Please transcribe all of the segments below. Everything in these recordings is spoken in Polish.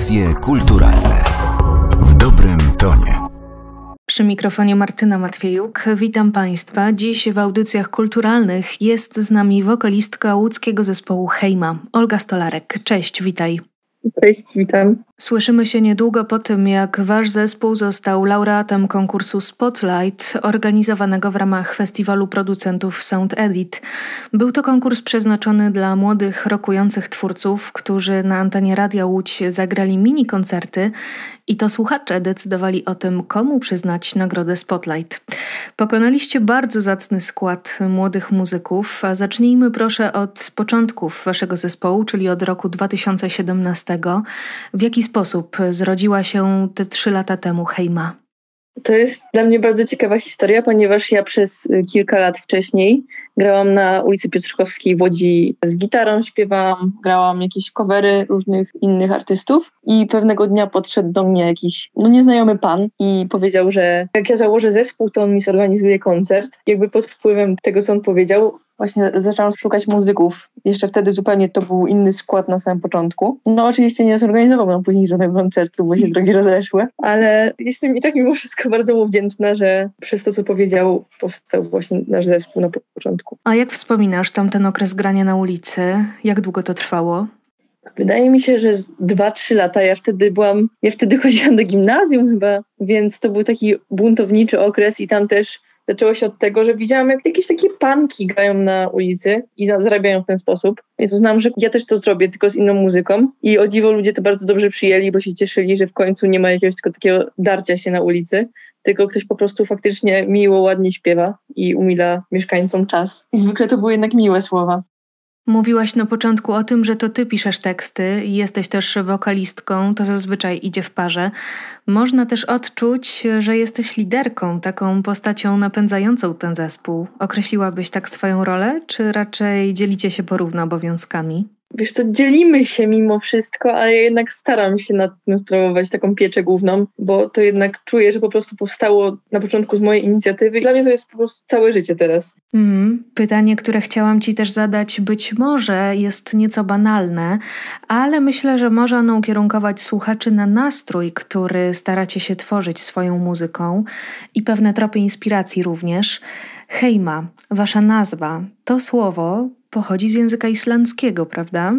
Audycje kulturalne w dobrym tonie. Przy mikrofonie Martyna Matwiejuk. Witam Państwa. Dziś w audycjach kulturalnych jest z nami wokalistka łódzkiego zespołu Hejma, Olga Stolarek. Cześć, witaj. Cześć, witam. Słyszymy się niedługo po tym, jak wasz zespół został laureatem konkursu Spotlight organizowanego w ramach festiwalu producentów Sound Edit. Był to konkurs przeznaczony dla młodych, rokujących twórców, którzy na antenie Radia Łódź zagrali mini koncerty i to słuchacze decydowali o tym, komu przyznać nagrodę Spotlight. Pokonaliście bardzo zacny skład młodych muzyków, a zacznijmy proszę od początków waszego zespołu, czyli od roku 2017. W jaki sposób zrodziła się te trzy lata temu Hejma? To jest dla mnie bardzo ciekawa historia, ponieważ ja przez kilka lat wcześniej grałam na ulicy Piotrkowskiej w Łodzi z gitarą, śpiewałam, grałam jakieś covery różnych innych artystów i pewnego dnia podszedł do mnie jakiś no nieznajomy pan i powiedział, że jak ja założę zespół, to on mi zorganizuje koncert. Jakby pod wpływem tego, co on powiedział, właśnie zaczęłam szukać muzyków. Jeszcze wtedy zupełnie to był inny skład na samym początku. No oczywiście nie zorganizował nam później żadnego koncertu, bo się drogi rozeszły, ale jestem i tak mimo wszystko bardzo mu wdzięczna, że przez to, co powiedział, powstał właśnie nasz zespół na początku. A jak wspominasz tamten okres grania na ulicy? Jak długo to trwało? Wydaje mi się, że dwa, trzy lata. Ja wtedy byłam, ja wtedy chodziłam do gimnazjum chyba, więc to był taki buntowniczy okres i tam też zaczęło się od tego, że widziałam, jak jakieś takie panki grają na ulicy i zarabiają w ten sposób. Więc uznałam, że ja też to zrobię, tylko z inną muzyką. I o dziwo ludzie to bardzo dobrze przyjęli, bo się cieszyli, że w końcu nie ma jakiegoś tylko takiego darcia się na ulicy, tylko ktoś po prostu faktycznie miło, ładnie śpiewa i umila mieszkańcom czas. I zwykle to były jednak miłe słowa. Mówiłaś na początku o tym, że to ty piszesz teksty i jesteś też wokalistką, to zazwyczaj idzie w parze. Można też odczuć, że jesteś liderką, taką postacią napędzającą ten zespół. Określiłabyś tak swoją rolę, czy raczej dzielicie się porówno obowiązkami? Wiesz to dzielimy się mimo wszystko, ale ja jednak staram się nad tym sprawować taką pieczę główną, bo to jednak czuję, że po prostu powstało na początku z mojej inicjatywy. Dla mnie to jest po prostu całe życie teraz. Mm, pytanie, które chciałam Ci też zadać, być może jest nieco banalne, ale myślę, że może ono ukierunkować słuchaczy na nastrój, który staracie się tworzyć swoją muzyką i pewne tropy inspiracji również. Hejma, wasza nazwa, to słowo pochodzi z języka islandzkiego, prawda?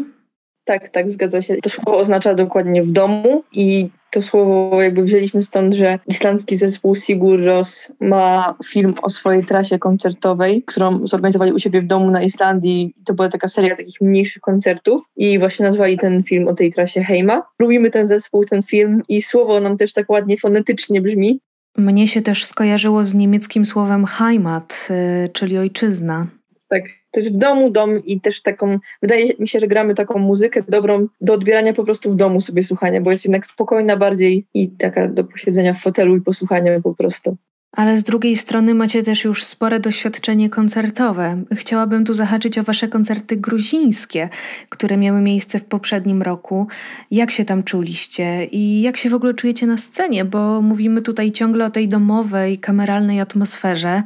Tak, tak, zgadza się. To słowo oznacza dokładnie w domu i to słowo jakby wzięliśmy stąd, że islandzki zespół Sigur Ros ma film o swojej trasie koncertowej, którą zorganizowali u siebie w domu na Islandii. To była taka seria takich mniejszych koncertów i właśnie nazwali ten film o tej trasie Heima. Lubimy ten zespół, ten film i słowo nam też tak ładnie fonetycznie brzmi. Mnie się też skojarzyło z niemieckim słowem Heimat, y, czyli ojczyzna. Tak, to jest w domu dom i też taką, wydaje mi się, że gramy taką muzykę dobrą do odbierania po prostu w domu sobie słuchania, bo jest jednak spokojna bardziej i taka do posiedzenia w fotelu i posłuchania po prostu. Ale z drugiej strony macie też już spore doświadczenie koncertowe. Chciałabym tu zahaczyć o wasze koncerty gruzińskie, które miały miejsce w poprzednim roku. Jak się tam czuliście i jak się w ogóle czujecie na scenie? Bo mówimy tutaj ciągle o tej domowej, kameralnej atmosferze,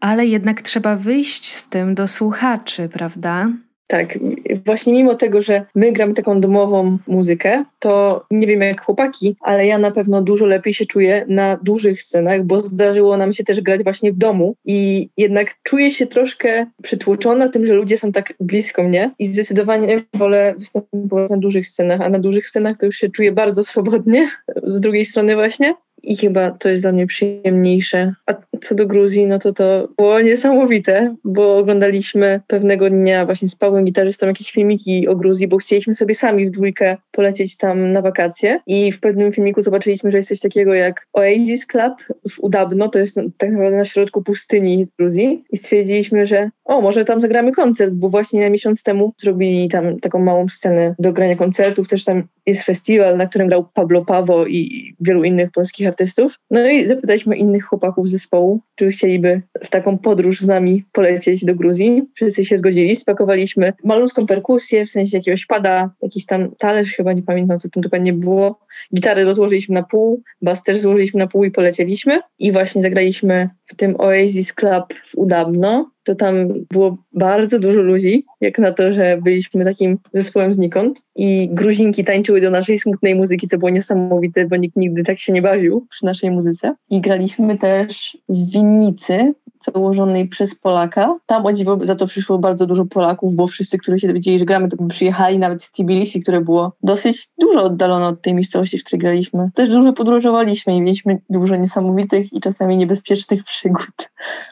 ale jednak trzeba wyjść z tym do słuchaczy, prawda? Tak, właśnie mimo tego, że my gramy taką domową muzykę, to nie wiem jak chłopaki, ale ja na pewno dużo lepiej się czuję na dużych scenach, bo zdarzyło nam się też grać właśnie w domu i jednak czuję się troszkę przytłoczona tym, że ludzie są tak blisko mnie i zdecydowanie wolę występować na dużych scenach, a na dużych scenach to już się czuję bardzo swobodnie z drugiej strony właśnie i chyba to jest dla mnie przyjemniejsze. A co do Gruzji, no to to było niesamowite, bo oglądaliśmy pewnego dnia właśnie z Pawłem gitarzystą jakieś filmiki o Gruzji, bo chcieliśmy sobie sami w dwójkę polecieć tam na wakacje i w pewnym filmiku zobaczyliśmy, że jest coś takiego jak Oasis Club w Udabno, to jest tak naprawdę na środku pustyni Gruzji i stwierdziliśmy, że o, może tam zagramy koncert, bo właśnie miesiąc temu zrobili tam taką małą scenę do grania koncertów, też tam jest festiwal, na którym grał Pablo Pawo i wielu innych polskich artystów. No i zapytaliśmy innych chłopaków z zespołu, czy chcieliby w taką podróż z nami polecieć do Gruzji. Wszyscy się zgodzili, spakowaliśmy malutką perkusję, w sensie jakiegoś pada, jakiś tam talerz, chyba nie pamiętam co tam dokładnie było. Gitary rozłożyliśmy na pół, bas też złożyliśmy na pół i polecieliśmy. I właśnie zagraliśmy w tym Oasis Club w Udabno to tam było bardzo dużo ludzi, jak na to, że byliśmy takim zespołem znikąd i gruzinki tańczyły do naszej smutnej muzyki, co było niesamowite, bo nikt nigdy tak się nie bawił przy naszej muzyce. I graliśmy też w winnicy, założonej przez Polaka. Tam o dziwo za to przyszło bardzo dużo Polaków, bo wszyscy, którzy się dowiedzieli, że gramy, to przyjechali nawet z Tbilisi, które było dosyć dużo oddalone od tej miejscowości, w której graliśmy. Też dużo podróżowaliśmy i mieliśmy dużo niesamowitych i czasami niebezpiecznych przygód.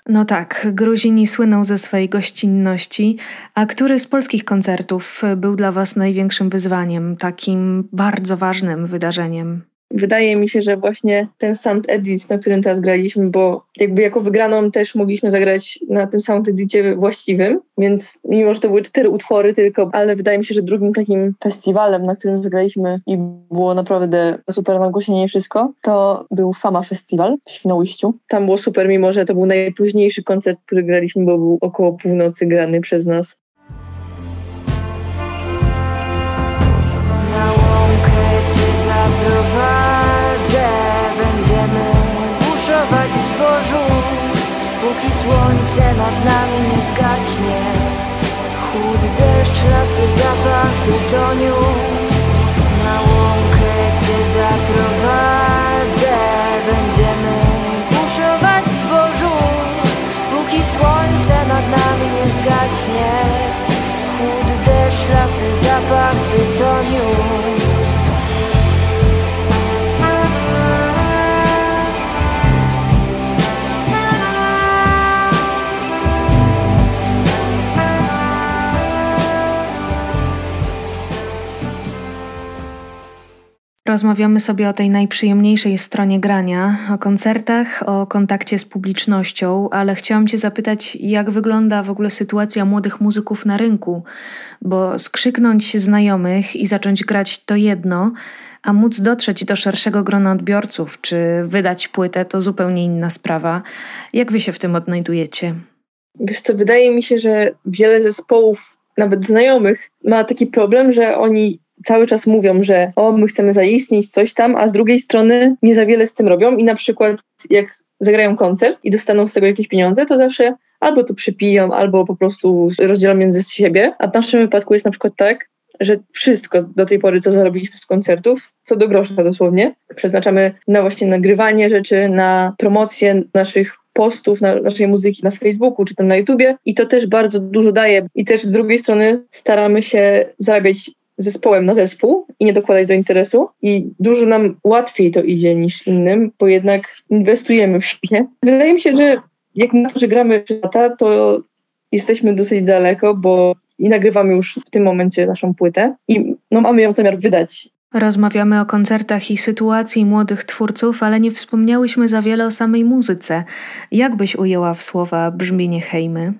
No tak, Gruzini słyną ze swojej gościnności. A który z polskich koncertów był dla Was największym wyzwaniem, takim bardzo ważnym wydarzeniem? Wydaje mi się, że właśnie ten sound edit, na którym teraz graliśmy, bo jakby jako wygraną też mogliśmy zagrać na tym sound edicie właściwym, więc mimo, że to były cztery utwory tylko, ale wydaje mi się, że drugim takim festiwalem, na którym zagraliśmy i było naprawdę super nagłośnienie wszystko, to był Fama Festival w Świnoujściu. Tam było super, mimo że to był najpóźniejszy koncert, który graliśmy, bo był około północy grany przez nas. Słońce nad nami nie zgaśnie. Chłód, deszcz, lasy, zapach tytoniu Rozmawiamy sobie o tej najprzyjemniejszej stronie grania, o koncertach, o kontakcie z publicznością, ale chciałam Cię zapytać, jak wygląda w ogóle sytuacja młodych muzyków na rynku, bo skrzyknąć znajomych i zacząć grać to jedno, a móc dotrzeć do szerszego grona odbiorców czy wydać płytę to zupełnie inna sprawa. Jak Wy się w tym odnajdujecie? Wiesz co, wydaje mi się, że wiele zespołów, nawet znajomych, ma taki problem, że oni cały czas mówią, że o, my chcemy zaistnieć, coś tam, a z drugiej strony nie za wiele z tym robią i na przykład jak zagrają koncert i dostaną z tego jakieś pieniądze, to zawsze albo to przypiją, albo po prostu rozdzielą między siebie. A w naszym wypadku jest na przykład tak, że wszystko do tej pory, co zarobiliśmy z koncertów, co do grosza dosłownie, przeznaczamy na właśnie nagrywanie rzeczy, na promocję naszych postów, na naszej muzyki na Facebooku czy tam na YouTubie i to też bardzo dużo daje. I też z drugiej strony staramy się zarabiać zespołem na zespół i nie dokładać do interesu. I dużo nam łatwiej to idzie niż innym, bo jednak inwestujemy w siebie. Wydaje mi się, że jak na to, że gramy 3 lata, to jesteśmy dosyć daleko, bo i nagrywamy już w tym momencie naszą płytę i no, mamy ją zamiar wydać. Rozmawiamy o koncertach i sytuacji młodych twórców, ale nie wspomniałyśmy za wiele o samej muzyce. Jak byś ujęła w słowa brzmienie hejmy?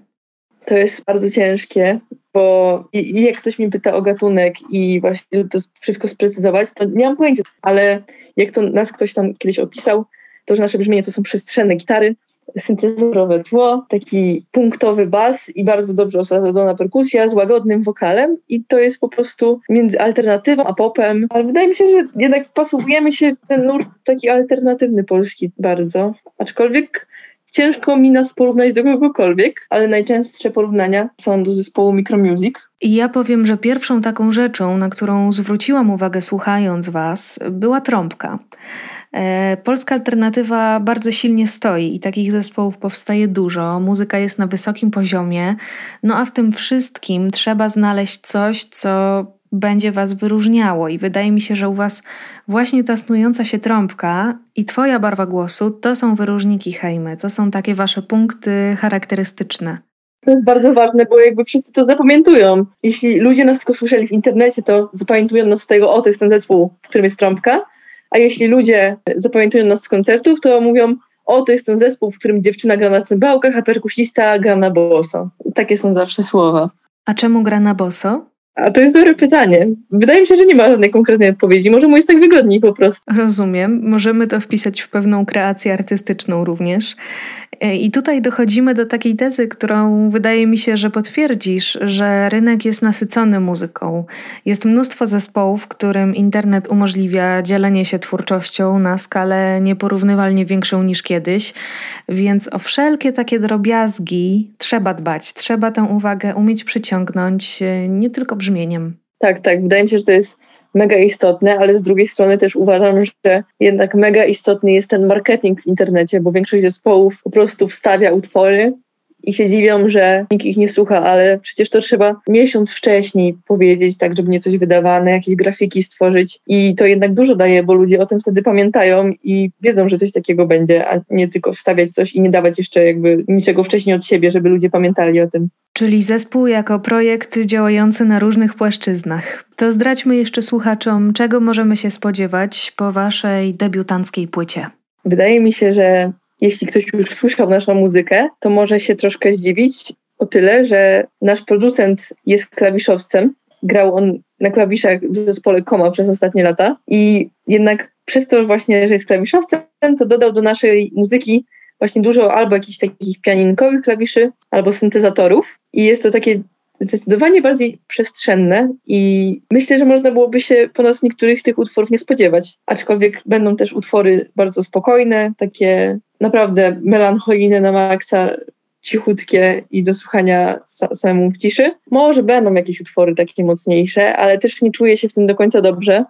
To jest bardzo ciężkie, bo jak ktoś mi pyta o gatunek i właśnie to wszystko sprecyzować, to nie mam pojęcia, ale jak to nas ktoś tam kiedyś opisał, to że nasze brzmienie to są przestrzenne gitary, syntezorowe tło, taki punktowy bas i bardzo dobrze osadzona perkusja z łagodnym wokalem i to jest po prostu między alternatywą a popem, ale wydaje mi się, że jednak wpasowujemy się w ten nurt taki alternatywny polski bardzo, aczkolwiek Ciężko mi nas porównać do kogokolwiek, ale najczęstsze porównania są do zespołu Micromusic. Ja powiem, że pierwszą taką rzeczą, na którą zwróciłam uwagę słuchając Was, była trąbka. E, polska alternatywa bardzo silnie stoi i takich zespołów powstaje dużo. Muzyka jest na wysokim poziomie, no a w tym wszystkim trzeba znaleźć coś, co będzie Was wyróżniało. I wydaje mi się, że u Was właśnie ta snująca się trąbka i Twoja barwa głosu to są wyróżniki hejmy, to są takie Wasze punkty charakterystyczne. To jest bardzo ważne, bo jakby wszyscy to zapamiętują. Jeśli ludzie nas tylko słyszeli w internecie, to zapamiętują nas z tego, o to jest ten zespół, w którym jest trąbka, a jeśli ludzie zapamiętują nas z koncertów, to mówią, o to jest ten zespół, w którym dziewczyna gra na cymbałkach, a perkusista gra na boso. Takie są zawsze słowa. A czemu gra na boso? A to jest dobre pytanie. Wydaje mi się, że nie ma żadnej konkretnej odpowiedzi. Może mu jest tak wygodniej po prostu. Rozumiem. Możemy to wpisać w pewną kreację artystyczną również. I tutaj dochodzimy do takiej tezy, którą wydaje mi się, że potwierdzisz, że rynek jest nasycony muzyką. Jest mnóstwo zespołów, którym internet umożliwia dzielenie się twórczością na skalę nieporównywalnie większą niż kiedyś, więc o wszelkie takie drobiazgi trzeba dbać, trzeba tę uwagę umieć przyciągnąć e, nie tylko brzmieniem. Tak, tak. Wydaje mi się, że to jest mega istotne, ale z drugiej strony też uważam, że jednak mega istotny jest ten marketing w internecie, bo większość zespołów po prostu wstawia utwory i się dziwią, że nikt ich nie słucha, ale przecież to trzeba miesiąc wcześniej powiedzieć, tak, żeby nie coś wydawane, jakieś grafiki stworzyć i to jednak dużo daje, bo ludzie o tym wtedy pamiętają i wiedzą, że coś takiego będzie, a nie tylko wstawiać coś i nie dawać jeszcze jakby niczego wcześniej od siebie, żeby ludzie pamiętali o tym. Czyli zespół jako projekt działający na różnych płaszczyznach. To zdradźmy jeszcze słuchaczom, czego możemy się spodziewać po waszej debiutanckiej płycie. Wydaje mi się, że jeśli ktoś już słyszał naszą muzykę, to może się troszkę zdziwić o tyle, że nasz producent jest klawiszowcem. Grał on na klawiszach w zespole Koma przez ostatnie lata i jednak przez to właśnie, że jest klawiszowcem, to dodał do naszej muzyki właśnie dużo albo jakichś takich pianinkowych klawiszy, albo syntezatorów i jest to takie zdecydowanie bardziej przestrzenne i myślę, że można byłoby się po nas niektórych tych utworów nie spodziewać. Aczkolwiek będą też utwory bardzo spokojne, takie naprawdę melancholijne na maksa, cichutkie i do słuchania samemu w ciszy. Może będą jakieś utwory takie mocniejsze, ale też nie czuję się w tym do końca dobrze,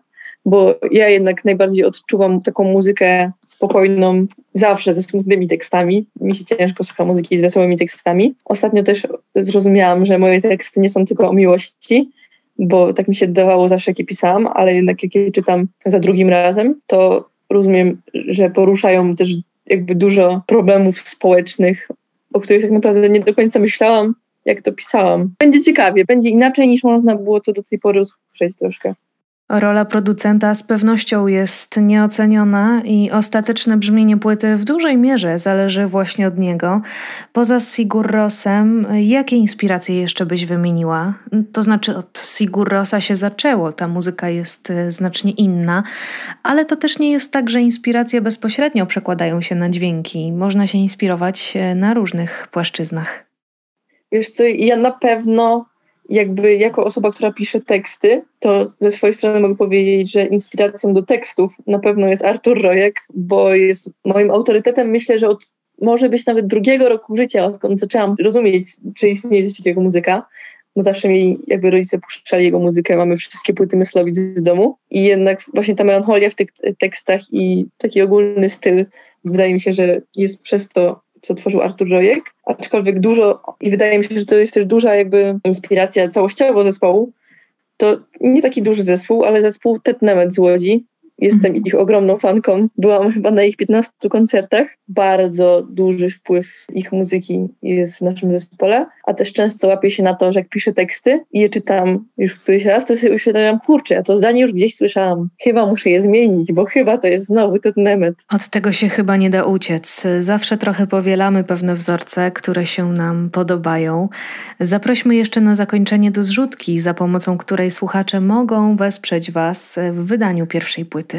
bo ja jednak najbardziej odczuwam taką muzykę spokojną, zawsze ze smutnymi tekstami. Mi się ciężko słucha muzyki z wesołymi tekstami. Ostatnio też zrozumiałam, że moje teksty nie są tylko o miłości, bo tak mi się dawało zawsze, jak je pisałam, ale jednak jak je czytam za drugim razem, to rozumiem, że poruszają też jakby dużo problemów społecznych, o których tak naprawdę nie do końca myślałam, jak to pisałam. Będzie ciekawie, będzie inaczej niż można było to do tej pory usłyszeć troszkę. Rola producenta z pewnością jest nieoceniona i ostateczne brzmienie płyty w dużej mierze zależy właśnie od niego. Poza Sigur Rosem, jakie inspiracje jeszcze byś wymieniła? To znaczy od Sigur Rosa się zaczęło, ta muzyka jest e, znacznie inna, ale to też nie jest tak, że inspiracje bezpośrednio przekładają się na dźwięki. Można się inspirować e, na różnych płaszczyznach. Wiesz co, ja na pewno jakby jako osoba, która pisze teksty, to ze swojej strony mogę powiedzieć, że inspiracją do tekstów na pewno jest Artur Rojek, bo jest moim autorytetem, myślę, że od może być nawet drugiego roku życia, odkąd zaczęłam rozumieć, czy istnieje coś takiego muzyka, bo zawsze mi jakby rodzice puszczali jego muzykę, mamy wszystkie płyty Myslowic z domu i jednak właśnie ta melancholia w tych tekstach i taki ogólny styl wydaje mi się, że jest przez to co tworzył Artur Rojek, aczkolwiek dużo, i wydaje mi się, że to jest też duża jakby inspiracja całościowo zespołu, to nie taki duży zespół, ale zespół Tetnemet z Łodzi, Jestem ich ogromną fanką. Byłam chyba na ich 15 koncertach. Bardzo duży wpływ ich muzyki jest w naszym zespole, a też często łapię się na to, że jak piszę teksty i je czytam już któryś raz, to sobie uświadamiam, kurczę, ja to zdanie już gdzieś słyszałam. Chyba muszę je zmienić, bo chyba to jest znowu ten nemet. Od tego się chyba nie da uciec. Zawsze trochę powielamy pewne wzorce, które się nam podobają. Zaprośmy jeszcze na zakończenie do zrzutki, za pomocą której słuchacze mogą wesprzeć Was w wydaniu pierwszej płyty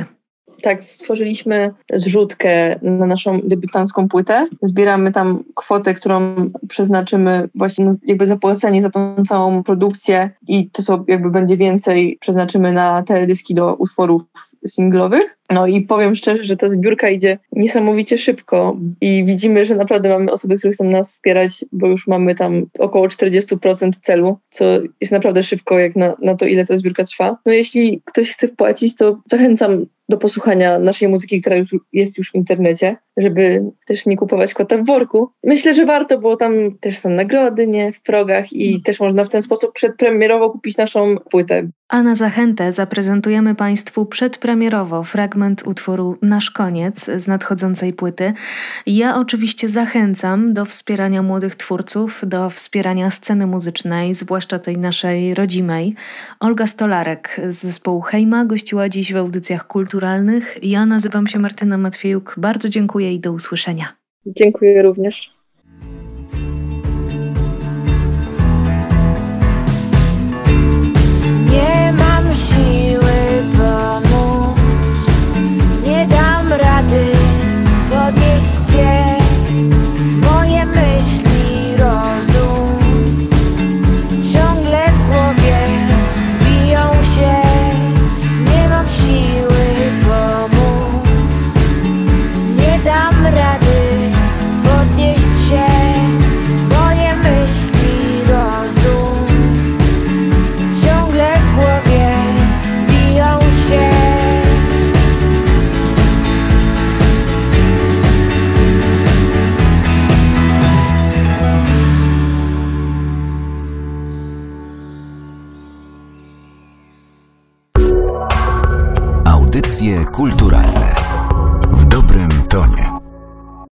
Tak, stworzyliśmy zrzutkę na naszą debiutancką płytę. Zbieramy tam kwotę, którą przeznaczymy właśnie jakby zapłacenie za tą całą produkcję i to, co jakby będzie więcej, przeznaczymy na te dyski do utworów singlowych. No i powiem szczerze, że ta zbiórka idzie niesamowicie szybko i widzimy, że naprawdę mamy osoby, które chcą nas wspierać, bo już mamy tam około 40% celu, co jest naprawdę szybko jak na, na to, ile ta zbiórka trwa. No jeśli ktoś chce wpłacić, to zachęcam do posłuchania naszej muzyki, która już jest już w internecie, żeby też nie kupować kota w worku. Myślę, że warto, bo tam też są nagrody, nie, w progach i też można w ten sposób przedpremierowo kupić naszą płytę. A na zachętę zaprezentujemy Państwu przedpremierowo fragment utworu Nasz Koniec z nadchodzącej płyty. Ja oczywiście zachęcam do wspierania młodych twórców, do wspierania sceny muzycznej, zwłaszcza tej naszej rodzimej. Olga Stolarek z zespołu Hejma gościła dziś w audycjach kulturalnych. Ja nazywam się Martyna Matwiejuk. Bardzo dziękuję i do usłyszenia. Dziękuję również.